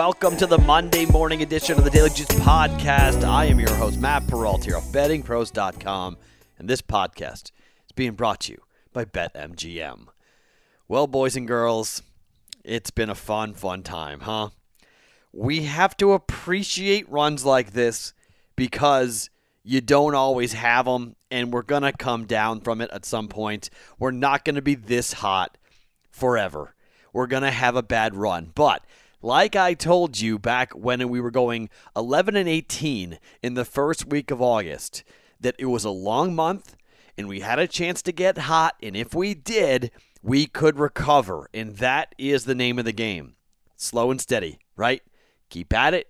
Welcome to the Monday morning edition of the Daily Juice Podcast. I am your host, Matt Perrault here of bettingpros.com, and this podcast is being brought to you by BetMGM. Well, boys and girls, it's been a fun, fun time, huh? We have to appreciate runs like this because you don't always have them, and we're going to come down from it at some point. We're not going to be this hot forever. We're going to have a bad run. But like I told you back when we were going 11 and 18 in the first week of August, that it was a long month and we had a chance to get hot. And if we did, we could recover. And that is the name of the game slow and steady, right? Keep at it,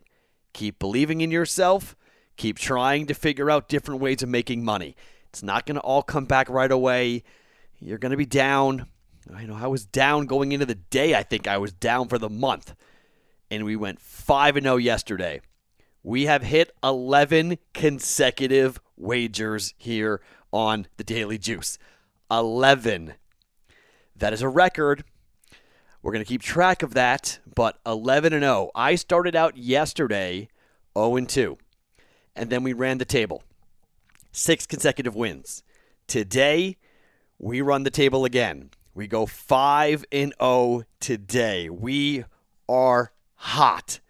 keep believing in yourself, keep trying to figure out different ways of making money. It's not going to all come back right away. You're going to be down. I know I was down going into the day. I think I was down for the month and we went 5 and 0 yesterday. We have hit 11 consecutive wagers here on the Daily Juice. 11. That is a record. We're going to keep track of that, but 11 and 0. I started out yesterday 0 and 2, and then we ran the table. Six consecutive wins. Today, we run the table again. We go 5 and 0 today. We are hot.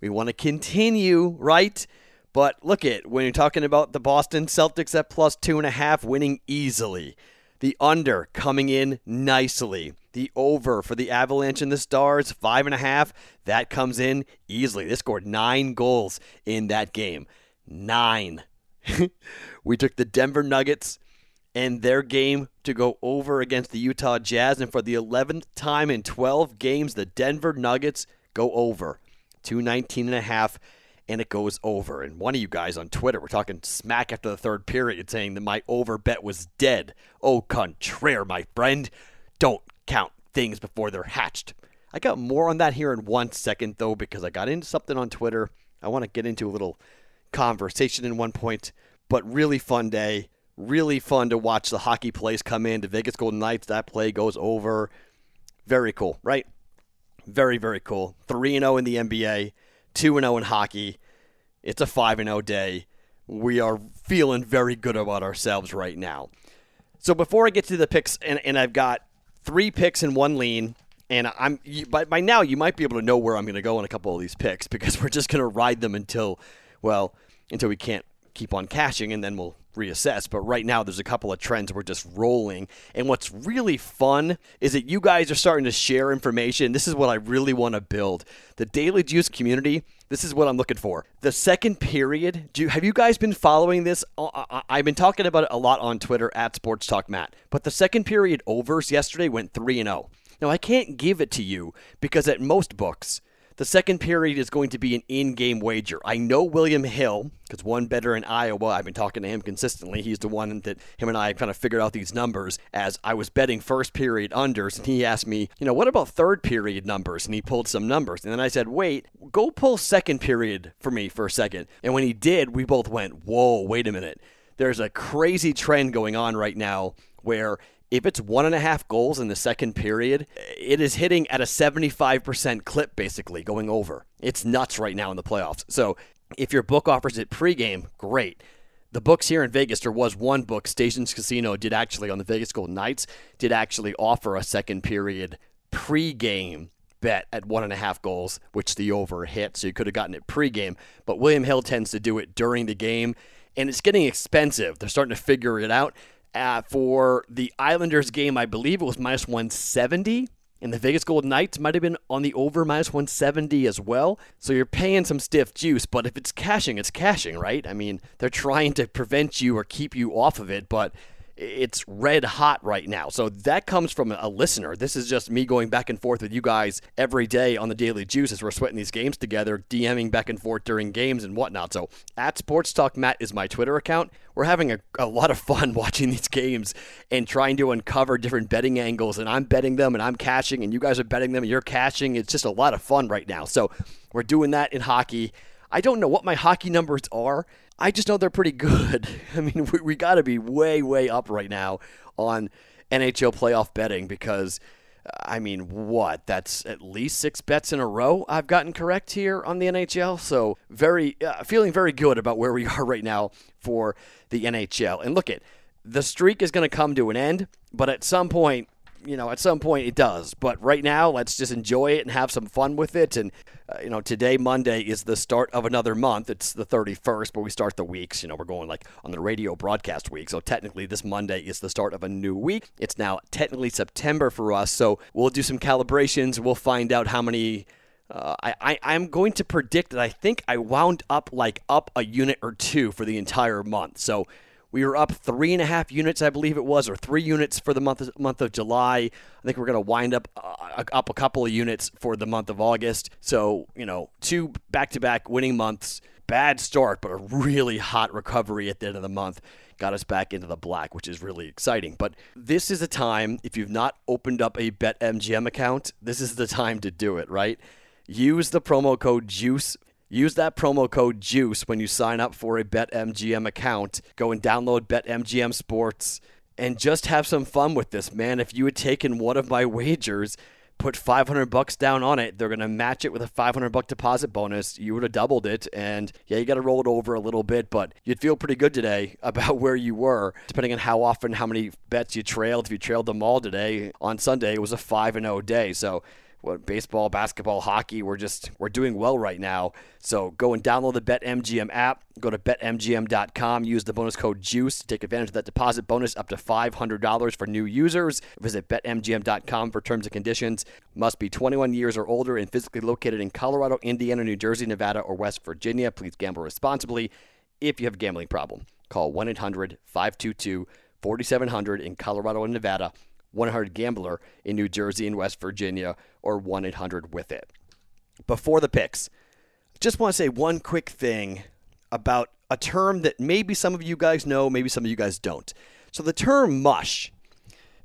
We want to continue, right? But look at when you're talking about the Boston Celtics at plus two and a half, winning easily. The under coming in nicely. The over for the Avalanche and the Stars, five and a half, that comes in easily. They scored nine goals in that game. Nine. we took the Denver Nuggets and their game to go over against the Utah Jazz. And for the 11th time in 12 games, the Denver Nuggets go over. 219 and a half and it goes over. And one of you guys on Twitter were talking smack after the third period saying that my over bet was dead. Oh, contraire, my friend. Don't count things before they're hatched. I got more on that here in one second, though, because I got into something on Twitter. I want to get into a little conversation in one point, but really fun day. Really fun to watch the hockey plays come in. The Vegas Golden Knights, that play goes over. Very cool, right? Very, very cool. 3 0 in the NBA, 2 0 in hockey. It's a 5 0 day. We are feeling very good about ourselves right now. So before I get to the picks, and, and I've got three picks in one lean, and I'm by, by now you might be able to know where I'm going to go on a couple of these picks because we're just going to ride them until, well, until we can't keep on cashing, and then we'll reassess. But right now, there's a couple of trends we're just rolling. And what's really fun is that you guys are starting to share information. This is what I really want to build. The Daily Juice community, this is what I'm looking for. The second period, do, have you guys been following this? Uh, I've been talking about it a lot on Twitter at Sports Talk Matt. But the second period overs yesterday went 3 and 0. Now, I can't give it to you because at most books, the second period is going to be an in game wager. I know William Hill, because one better in Iowa, I've been talking to him consistently. He's the one that him and I kind of figured out these numbers as I was betting first period unders. And he asked me, you know, what about third period numbers? And he pulled some numbers. And then I said, wait, go pull second period for me for a second. And when he did, we both went, whoa, wait a minute. There's a crazy trend going on right now where if it's one and a half goals in the second period, it is hitting at a 75% clip, basically, going over. It's nuts right now in the playoffs. So if your book offers it pregame, great. The books here in Vegas, there was one book, Stations Casino did actually, on the Vegas Golden Knights, did actually offer a second period pregame bet at one and a half goals, which the over hit. So you could have gotten it pregame. But William Hill tends to do it during the game, and it's getting expensive. They're starting to figure it out. Uh, for the Islanders game, I believe it was minus 170. And the Vegas Golden Knights might have been on the over minus 170 as well. So you're paying some stiff juice, but if it's cashing, it's cashing, right? I mean, they're trying to prevent you or keep you off of it, but it's red hot right now. So that comes from a listener. This is just me going back and forth with you guys every day on the Daily Juice as we're sweating these games together, DMing back and forth during games and whatnot. So at Sports Talk Matt is my Twitter account. We're having a, a lot of fun watching these games and trying to uncover different betting angles. And I'm betting them and I'm cashing, and you guys are betting them and you're cashing. It's just a lot of fun right now. So we're doing that in hockey. I don't know what my hockey numbers are. I just know they're pretty good. I mean, we, we got to be way, way up right now on NHL playoff betting because I mean, what? That's at least six bets in a row I've gotten correct here on the NHL. So, very uh, feeling very good about where we are right now for the NHL. And look at the streak is going to come to an end, but at some point, you know, at some point it does. But right now, let's just enjoy it and have some fun with it. And, uh, you know, today, Monday, is the start of another month. It's the 31st, but we start the weeks. You know, we're going like on the radio broadcast week. So technically, this Monday is the start of a new week. It's now technically September for us. So we'll do some calibrations. We'll find out how many. Uh, I, I, am going to predict that I think I wound up like up a unit or two for the entire month. So we were up three and a half units, I believe it was, or three units for the month of, month of July. I think we're going to wind up uh, up a couple of units for the month of August. So you know, two back-to-back winning months. Bad start, but a really hot recovery at the end of the month got us back into the black, which is really exciting. But this is a time, if you've not opened up a BetMGM account, this is the time to do it, right? Use the promo code JUICE Use that promo code JUICE when you sign up for a BetMGM account. Go and download BetMGM Sports and just have some fun with this, man. If you had taken one of my wagers, put 500 bucks down on it, they're going to match it with a 500 buck deposit bonus. You would have doubled it and yeah, you got to roll it over a little bit, but you'd feel pretty good today about where you were depending on how often how many bets you trailed. If you trailed them all today on Sunday, it was a 5 and 0 day. So what baseball, basketball, hockey, we're just we're doing well right now. So go and download the BetMGM app. Go to betmgm.com. Use the bonus code JUICE to take advantage of that deposit bonus up to $500 for new users. Visit betmgm.com for terms and conditions. Must be 21 years or older and physically located in Colorado, Indiana, New Jersey, Nevada, or West Virginia. Please gamble responsibly. If you have a gambling problem, call 1-800-522-4700 in Colorado and Nevada 100 Gambler in New Jersey and West Virginia, or 1 800 with it. Before the picks, just want to say one quick thing about a term that maybe some of you guys know, maybe some of you guys don't. So the term mush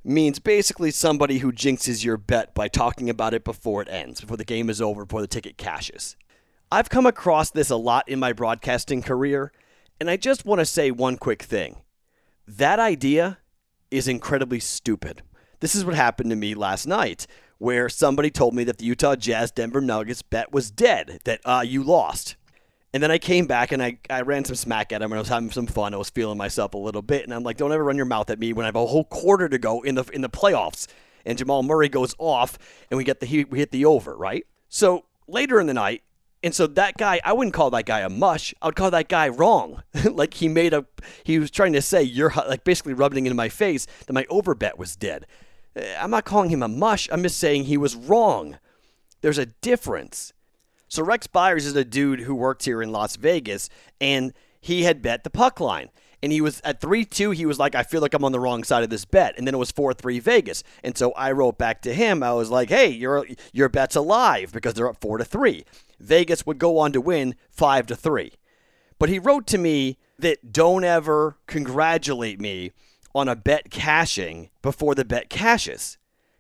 means basically somebody who jinxes your bet by talking about it before it ends, before the game is over, before the ticket cashes. I've come across this a lot in my broadcasting career, and I just want to say one quick thing. That idea is incredibly stupid. This is what happened to me last night, where somebody told me that the Utah Jazz Denver Nuggets bet was dead, that uh, you lost. And then I came back and I, I ran some smack at him and I was having some fun. I was feeling myself a little bit. And I'm like, don't ever run your mouth at me when I have a whole quarter to go in the in the playoffs. And Jamal Murray goes off and we get the we hit the over, right? So later in the night, and so that guy, I wouldn't call that guy a mush. I would call that guy wrong. like he made a, he was trying to say you're like basically rubbing it in my face that my over bet was dead. Uh, I'm not calling him a mush. I'm just saying he was wrong. There's a difference. So Rex Byers is a dude who worked here in Las Vegas, and he had bet the puck line. And he was at 3 2, he was like, I feel like I'm on the wrong side of this bet. And then it was 4 3 Vegas. And so I wrote back to him, I was like, hey, your, your bet's alive because they're up 4 to 3. Vegas would go on to win 5 to 3. But he wrote to me that don't ever congratulate me on a bet cashing before the bet cashes.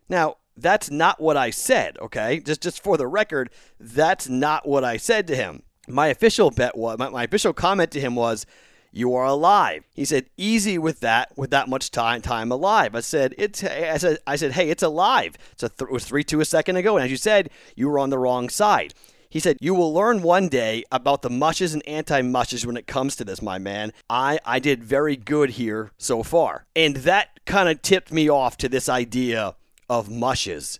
Now, that's not what I said, okay? Just just for the record, that's not what I said to him. My official bet was my, my official comment to him was you are alive. He said, "Easy with that, with that much time time alive." I said, "It's." I said, "I said, hey, it's alive." So th- it was three two a second ago, and as you said, you were on the wrong side. He said, You will learn one day about the mushes and anti mushes when it comes to this, my man. I, I did very good here so far. And that kind of tipped me off to this idea of mushes.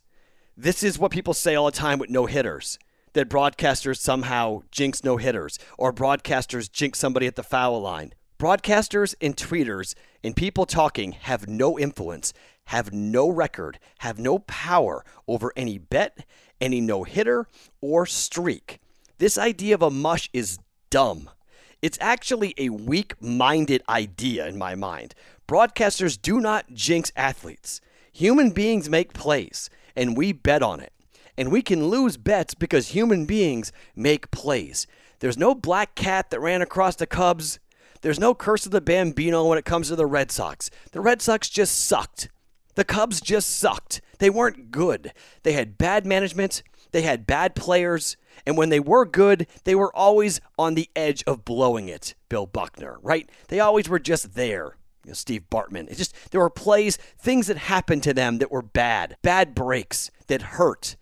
This is what people say all the time with no hitters that broadcasters somehow jinx no hitters or broadcasters jinx somebody at the foul line. Broadcasters and tweeters and people talking have no influence, have no record, have no power over any bet, any no hitter, or streak. This idea of a mush is dumb. It's actually a weak minded idea in my mind. Broadcasters do not jinx athletes. Human beings make plays, and we bet on it. And we can lose bets because human beings make plays. There's no black cat that ran across the Cubs. There's no curse of the Bambino when it comes to the Red Sox. The Red Sox just sucked. The Cubs just sucked. They weren't good. They had bad management, they had bad players, and when they were good, they were always on the edge of blowing it, Bill Buckner, right? They always were just there. you know, Steve Bartman. It's just there were plays, things that happened to them that were bad, bad breaks that hurt.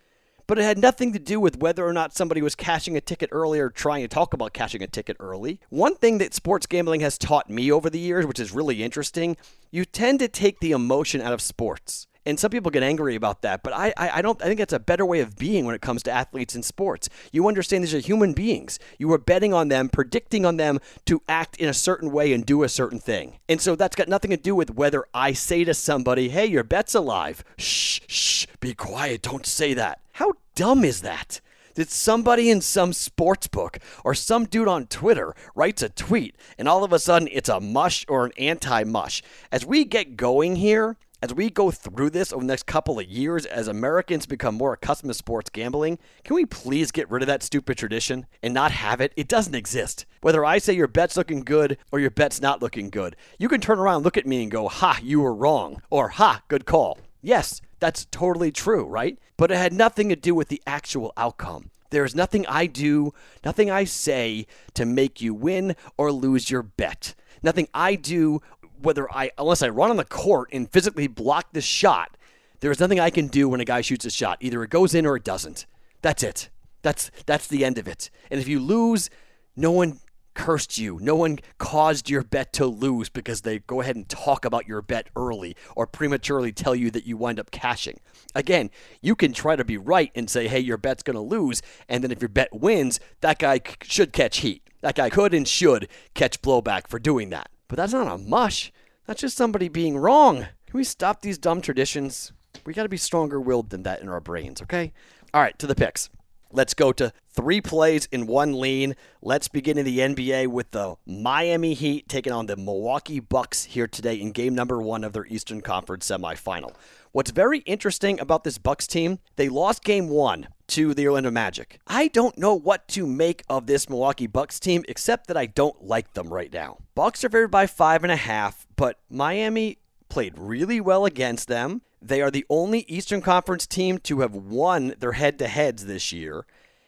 But it had nothing to do with whether or not somebody was cashing a ticket early or trying to talk about cashing a ticket early. One thing that sports gambling has taught me over the years, which is really interesting, you tend to take the emotion out of sports. And some people get angry about that, but I, I, I, don't. I think that's a better way of being when it comes to athletes in sports. You understand these are human beings. You are betting on them, predicting on them to act in a certain way and do a certain thing. And so that's got nothing to do with whether I say to somebody, "Hey, your bet's alive." Shh, shh, be quiet. Don't say that. How dumb is that? that somebody in some sports book or some dude on Twitter writes a tweet and all of a sudden it's a mush or an anti mush. As we get going here, as we go through this over the next couple of years, as Americans become more accustomed to sports gambling, can we please get rid of that stupid tradition and not have it? It doesn't exist. Whether I say your bet's looking good or your bet's not looking good, you can turn around, look at me, and go, Ha, you were wrong, or Ha, good call. Yes, that's totally true, right? But it had nothing to do with the actual outcome. There is nothing I do, nothing I say to make you win or lose your bet. Nothing I do whether I unless I run on the court and physically block the shot, there is nothing I can do when a guy shoots a shot. Either it goes in or it doesn't. That's it. That's that's the end of it. And if you lose, no one cursed you. No one caused your bet to lose because they go ahead and talk about your bet early or prematurely tell you that you wind up cashing. Again, you can try to be right and say, hey, your bet's going to lose. And then if your bet wins, that guy should catch heat. That guy could and should catch blowback for doing that. But that's not a mush. That's just somebody being wrong. Can we stop these dumb traditions? We got to be stronger willed than that in our brains, okay? All right, to the picks. Let's go to three plays in one lean. Let's begin in the NBA with the Miami Heat taking on the Milwaukee Bucks here today in game number one of their Eastern Conference semifinal. What's very interesting about this Bucks team, they lost game one to the Orlando Magic. I don't know what to make of this Milwaukee Bucks team, except that I don't like them right now. Bucks are favored by five and a half, but Miami played really well against them. They are the only Eastern Conference team to have won their head to heads this year.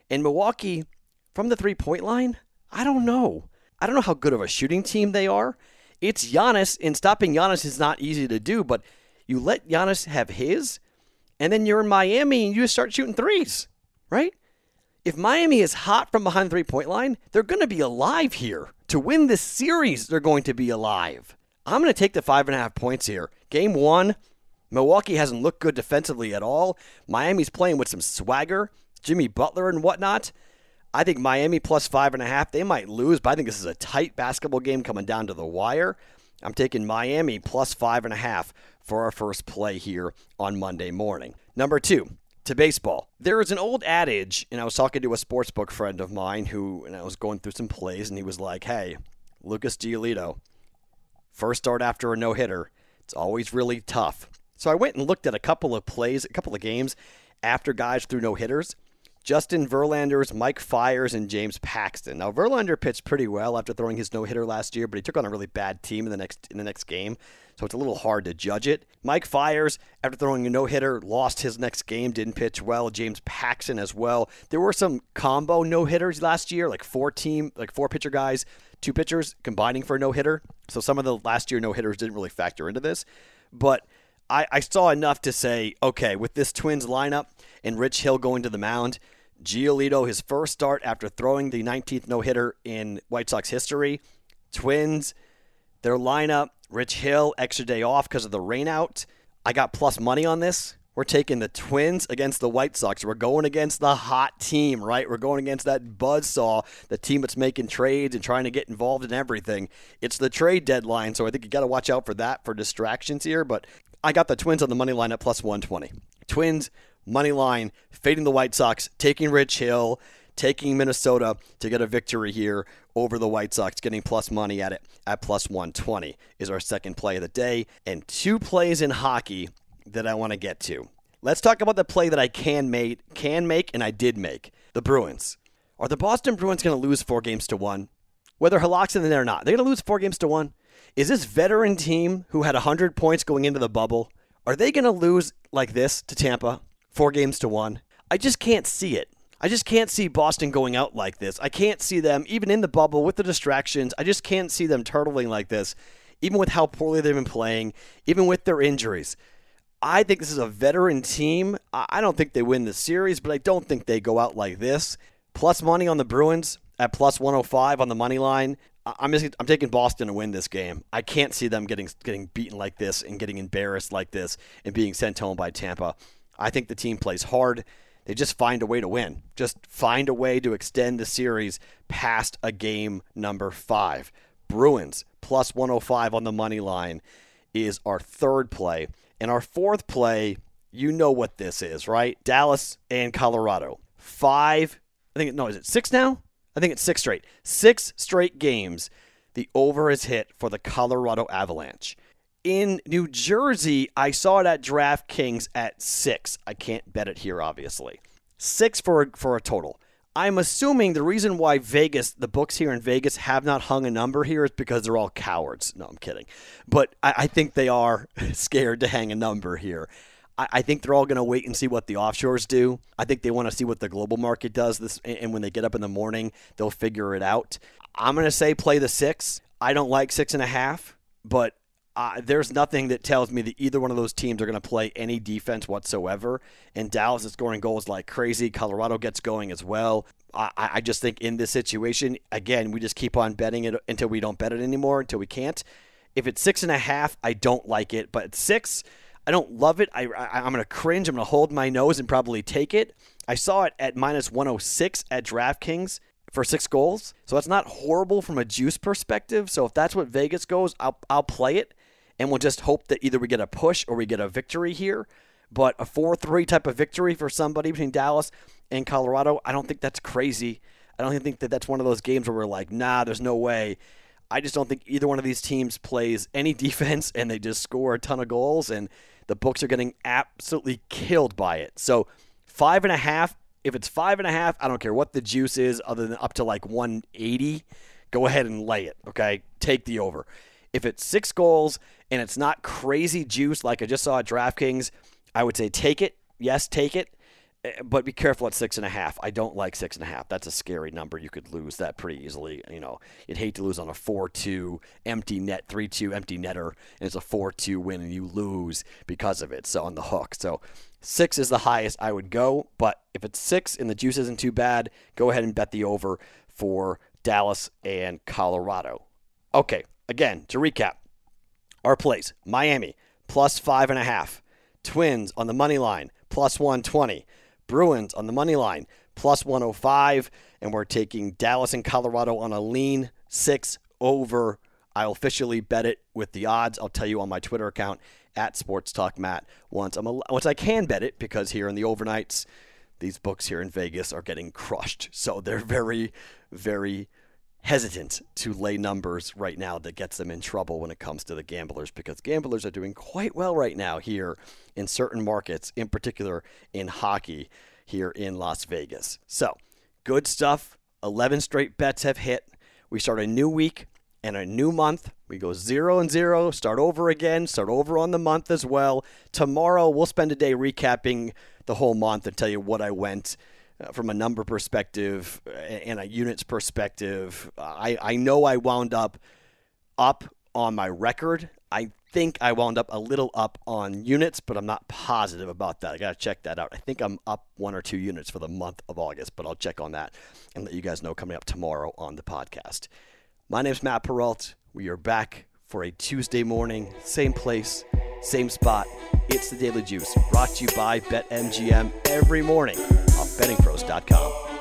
And Milwaukee, from the three point line, I don't know. I don't know how good of a shooting team they are. It's Giannis, and stopping Giannis is not easy to do, but you let Giannis have his, and then you're in Miami and you start shooting threes, right? If Miami is hot from behind the three point line, they're going to be alive here. To win this series, they're going to be alive. I'm going to take the five and a half points here. Game one, Milwaukee hasn't looked good defensively at all. Miami's playing with some swagger, Jimmy Butler and whatnot. I think Miami plus five and a half, they might lose, but I think this is a tight basketball game coming down to the wire. I'm taking Miami plus five and a half for our first play here on Monday morning. Number two, to baseball. There is an old adage, and I was talking to a sportsbook friend of mine who, and I was going through some plays, and he was like, hey, Lucas Giolito, first start after a no hitter, it's always really tough. So I went and looked at a couple of plays, a couple of games after guys threw no hitters. Justin Verlander's, Mike Fiers, and James Paxton. Now Verlander pitched pretty well after throwing his no hitter last year, but he took on a really bad team in the next in the next game, so it's a little hard to judge it. Mike Fiers, after throwing a no hitter, lost his next game, didn't pitch well. James Paxton as well. There were some combo no hitters last year, like four team, like four pitcher guys, two pitchers combining for a no hitter. So some of the last year no hitters didn't really factor into this, but I, I saw enough to say, okay, with this Twins lineup and Rich Hill going to the mound, Giolito, his first start after throwing the 19th no hitter in White Sox history. Twins, their lineup, Rich Hill, extra day off because of the rainout. I got plus money on this. We're taking the Twins against the White Sox. We're going against the hot team, right? We're going against that buzzsaw, the team that's making trades and trying to get involved in everything. It's the trade deadline, so I think you got to watch out for that for distractions here. But I got the Twins on the money line at plus 120. Twins, money line, fading the White Sox, taking Rich Hill, taking Minnesota to get a victory here over the White Sox, getting plus money at it at plus 120 is our second play of the day. And two plays in hockey that I want to get to. Let's talk about the play that I can make, can make, and I did make. The Bruins. Are the Boston Bruins going to lose four games to one? Whether Halak's in there or not, they're going to lose four games to one. Is this veteran team who had 100 points going into the bubble, are they going to lose like this to Tampa, four games to one? I just can't see it. I just can't see Boston going out like this. I can't see them, even in the bubble with the distractions, I just can't see them turtling like this even with how poorly they've been playing, even with their injuries. I think this is a veteran team. I don't think they win the series, but I don't think they go out like this. Plus money on the Bruins at plus 105 on the money line. I'm just, I'm taking Boston to win this game. I can't see them getting getting beaten like this and getting embarrassed like this and being sent home by Tampa. I think the team plays hard. They just find a way to win. Just find a way to extend the series past a game number 5. Bruins plus 105 on the money line is our third play. And our fourth play, you know what this is, right? Dallas and Colorado. Five, I think, no, is it six now? I think it's six straight. Six straight games, the over is hit for the Colorado Avalanche. In New Jersey, I saw it at DraftKings at six. I can't bet it here, obviously. Six for, for a total. I'm assuming the reason why Vegas, the books here in Vegas, have not hung a number here is because they're all cowards. No, I'm kidding. But I, I think they are scared to hang a number here. I, I think they're all going to wait and see what the offshores do. I think they want to see what the global market does. This, and when they get up in the morning, they'll figure it out. I'm going to say play the six. I don't like six and a half, but uh, there's nothing that tells me that either one of those teams are going to play any defense whatsoever. And Dallas is scoring goals like crazy. Colorado gets going as well. I, I just think in this situation, again, we just keep on betting it until we don't bet it anymore, until we can't. If it's six and a half, I don't like it. But six, I don't love it. I, I, I'm going to cringe. I'm going to hold my nose and probably take it. I saw it at minus 106 at DraftKings for six goals. So that's not horrible from a juice perspective. So if that's what Vegas goes, I'll, I'll play it and we'll just hope that either we get a push or we get a victory here. But a 4 3 type of victory for somebody between Dallas and Colorado, I don't think that's crazy. I don't think that that's one of those games where we're like, nah, there's no way. I just don't think either one of these teams plays any defense and they just score a ton of goals, and the books are getting absolutely killed by it. So, five and a half. If it's five and a half, I don't care what the juice is, other than up to like 180. Go ahead and lay it. Okay, take the over. If it's six goals and it's not crazy juice like I just saw at DraftKings, I would say take it. Yes, take it. Eh, but be careful at six and a half. I don't like six and a half. That's a scary number. You could lose that pretty easily. You know, you'd hate to lose on a four-two empty net, three-two empty netter, and it's a four-two win, and you lose because of it. So on the hook. So six is the highest I would go. But if it's six and the juice isn't too bad, go ahead and bet the over for Dallas and Colorado. Okay, Again, to recap, our plays Miami plus five and a half, Twins on the money line plus 120, Bruins on the money line plus 105, and we're taking Dallas and Colorado on a lean six over. I'll officially bet it with the odds. I'll tell you on my Twitter account at Sports Talk Matt once I'm a, once I can bet it because here in the overnights, these books here in Vegas are getting crushed. So they're very, very hesitant to lay numbers right now that gets them in trouble when it comes to the gamblers because gamblers are doing quite well right now here in certain markets, in particular in hockey here in Las Vegas. So, good stuff. 11 straight bets have hit. We start a new week and a new month. We go zero and zero, start over again, start over on the month as well. Tomorrow, we'll spend a day recapping the whole month and tell you what I went uh, from a number perspective and a units perspective. I, I know I wound up up on my record. I think I wound up a little up on units, but I'm not positive about that. I got to check that out. I think I'm up one or two units for the month of August, but I'll check on that and let you guys know coming up tomorrow on the podcast. My name is Matt Perrault. We are back for a Tuesday morning, same place, same spot. It's the Daily Juice, brought to you by BetMGM every morning bettingpros.com.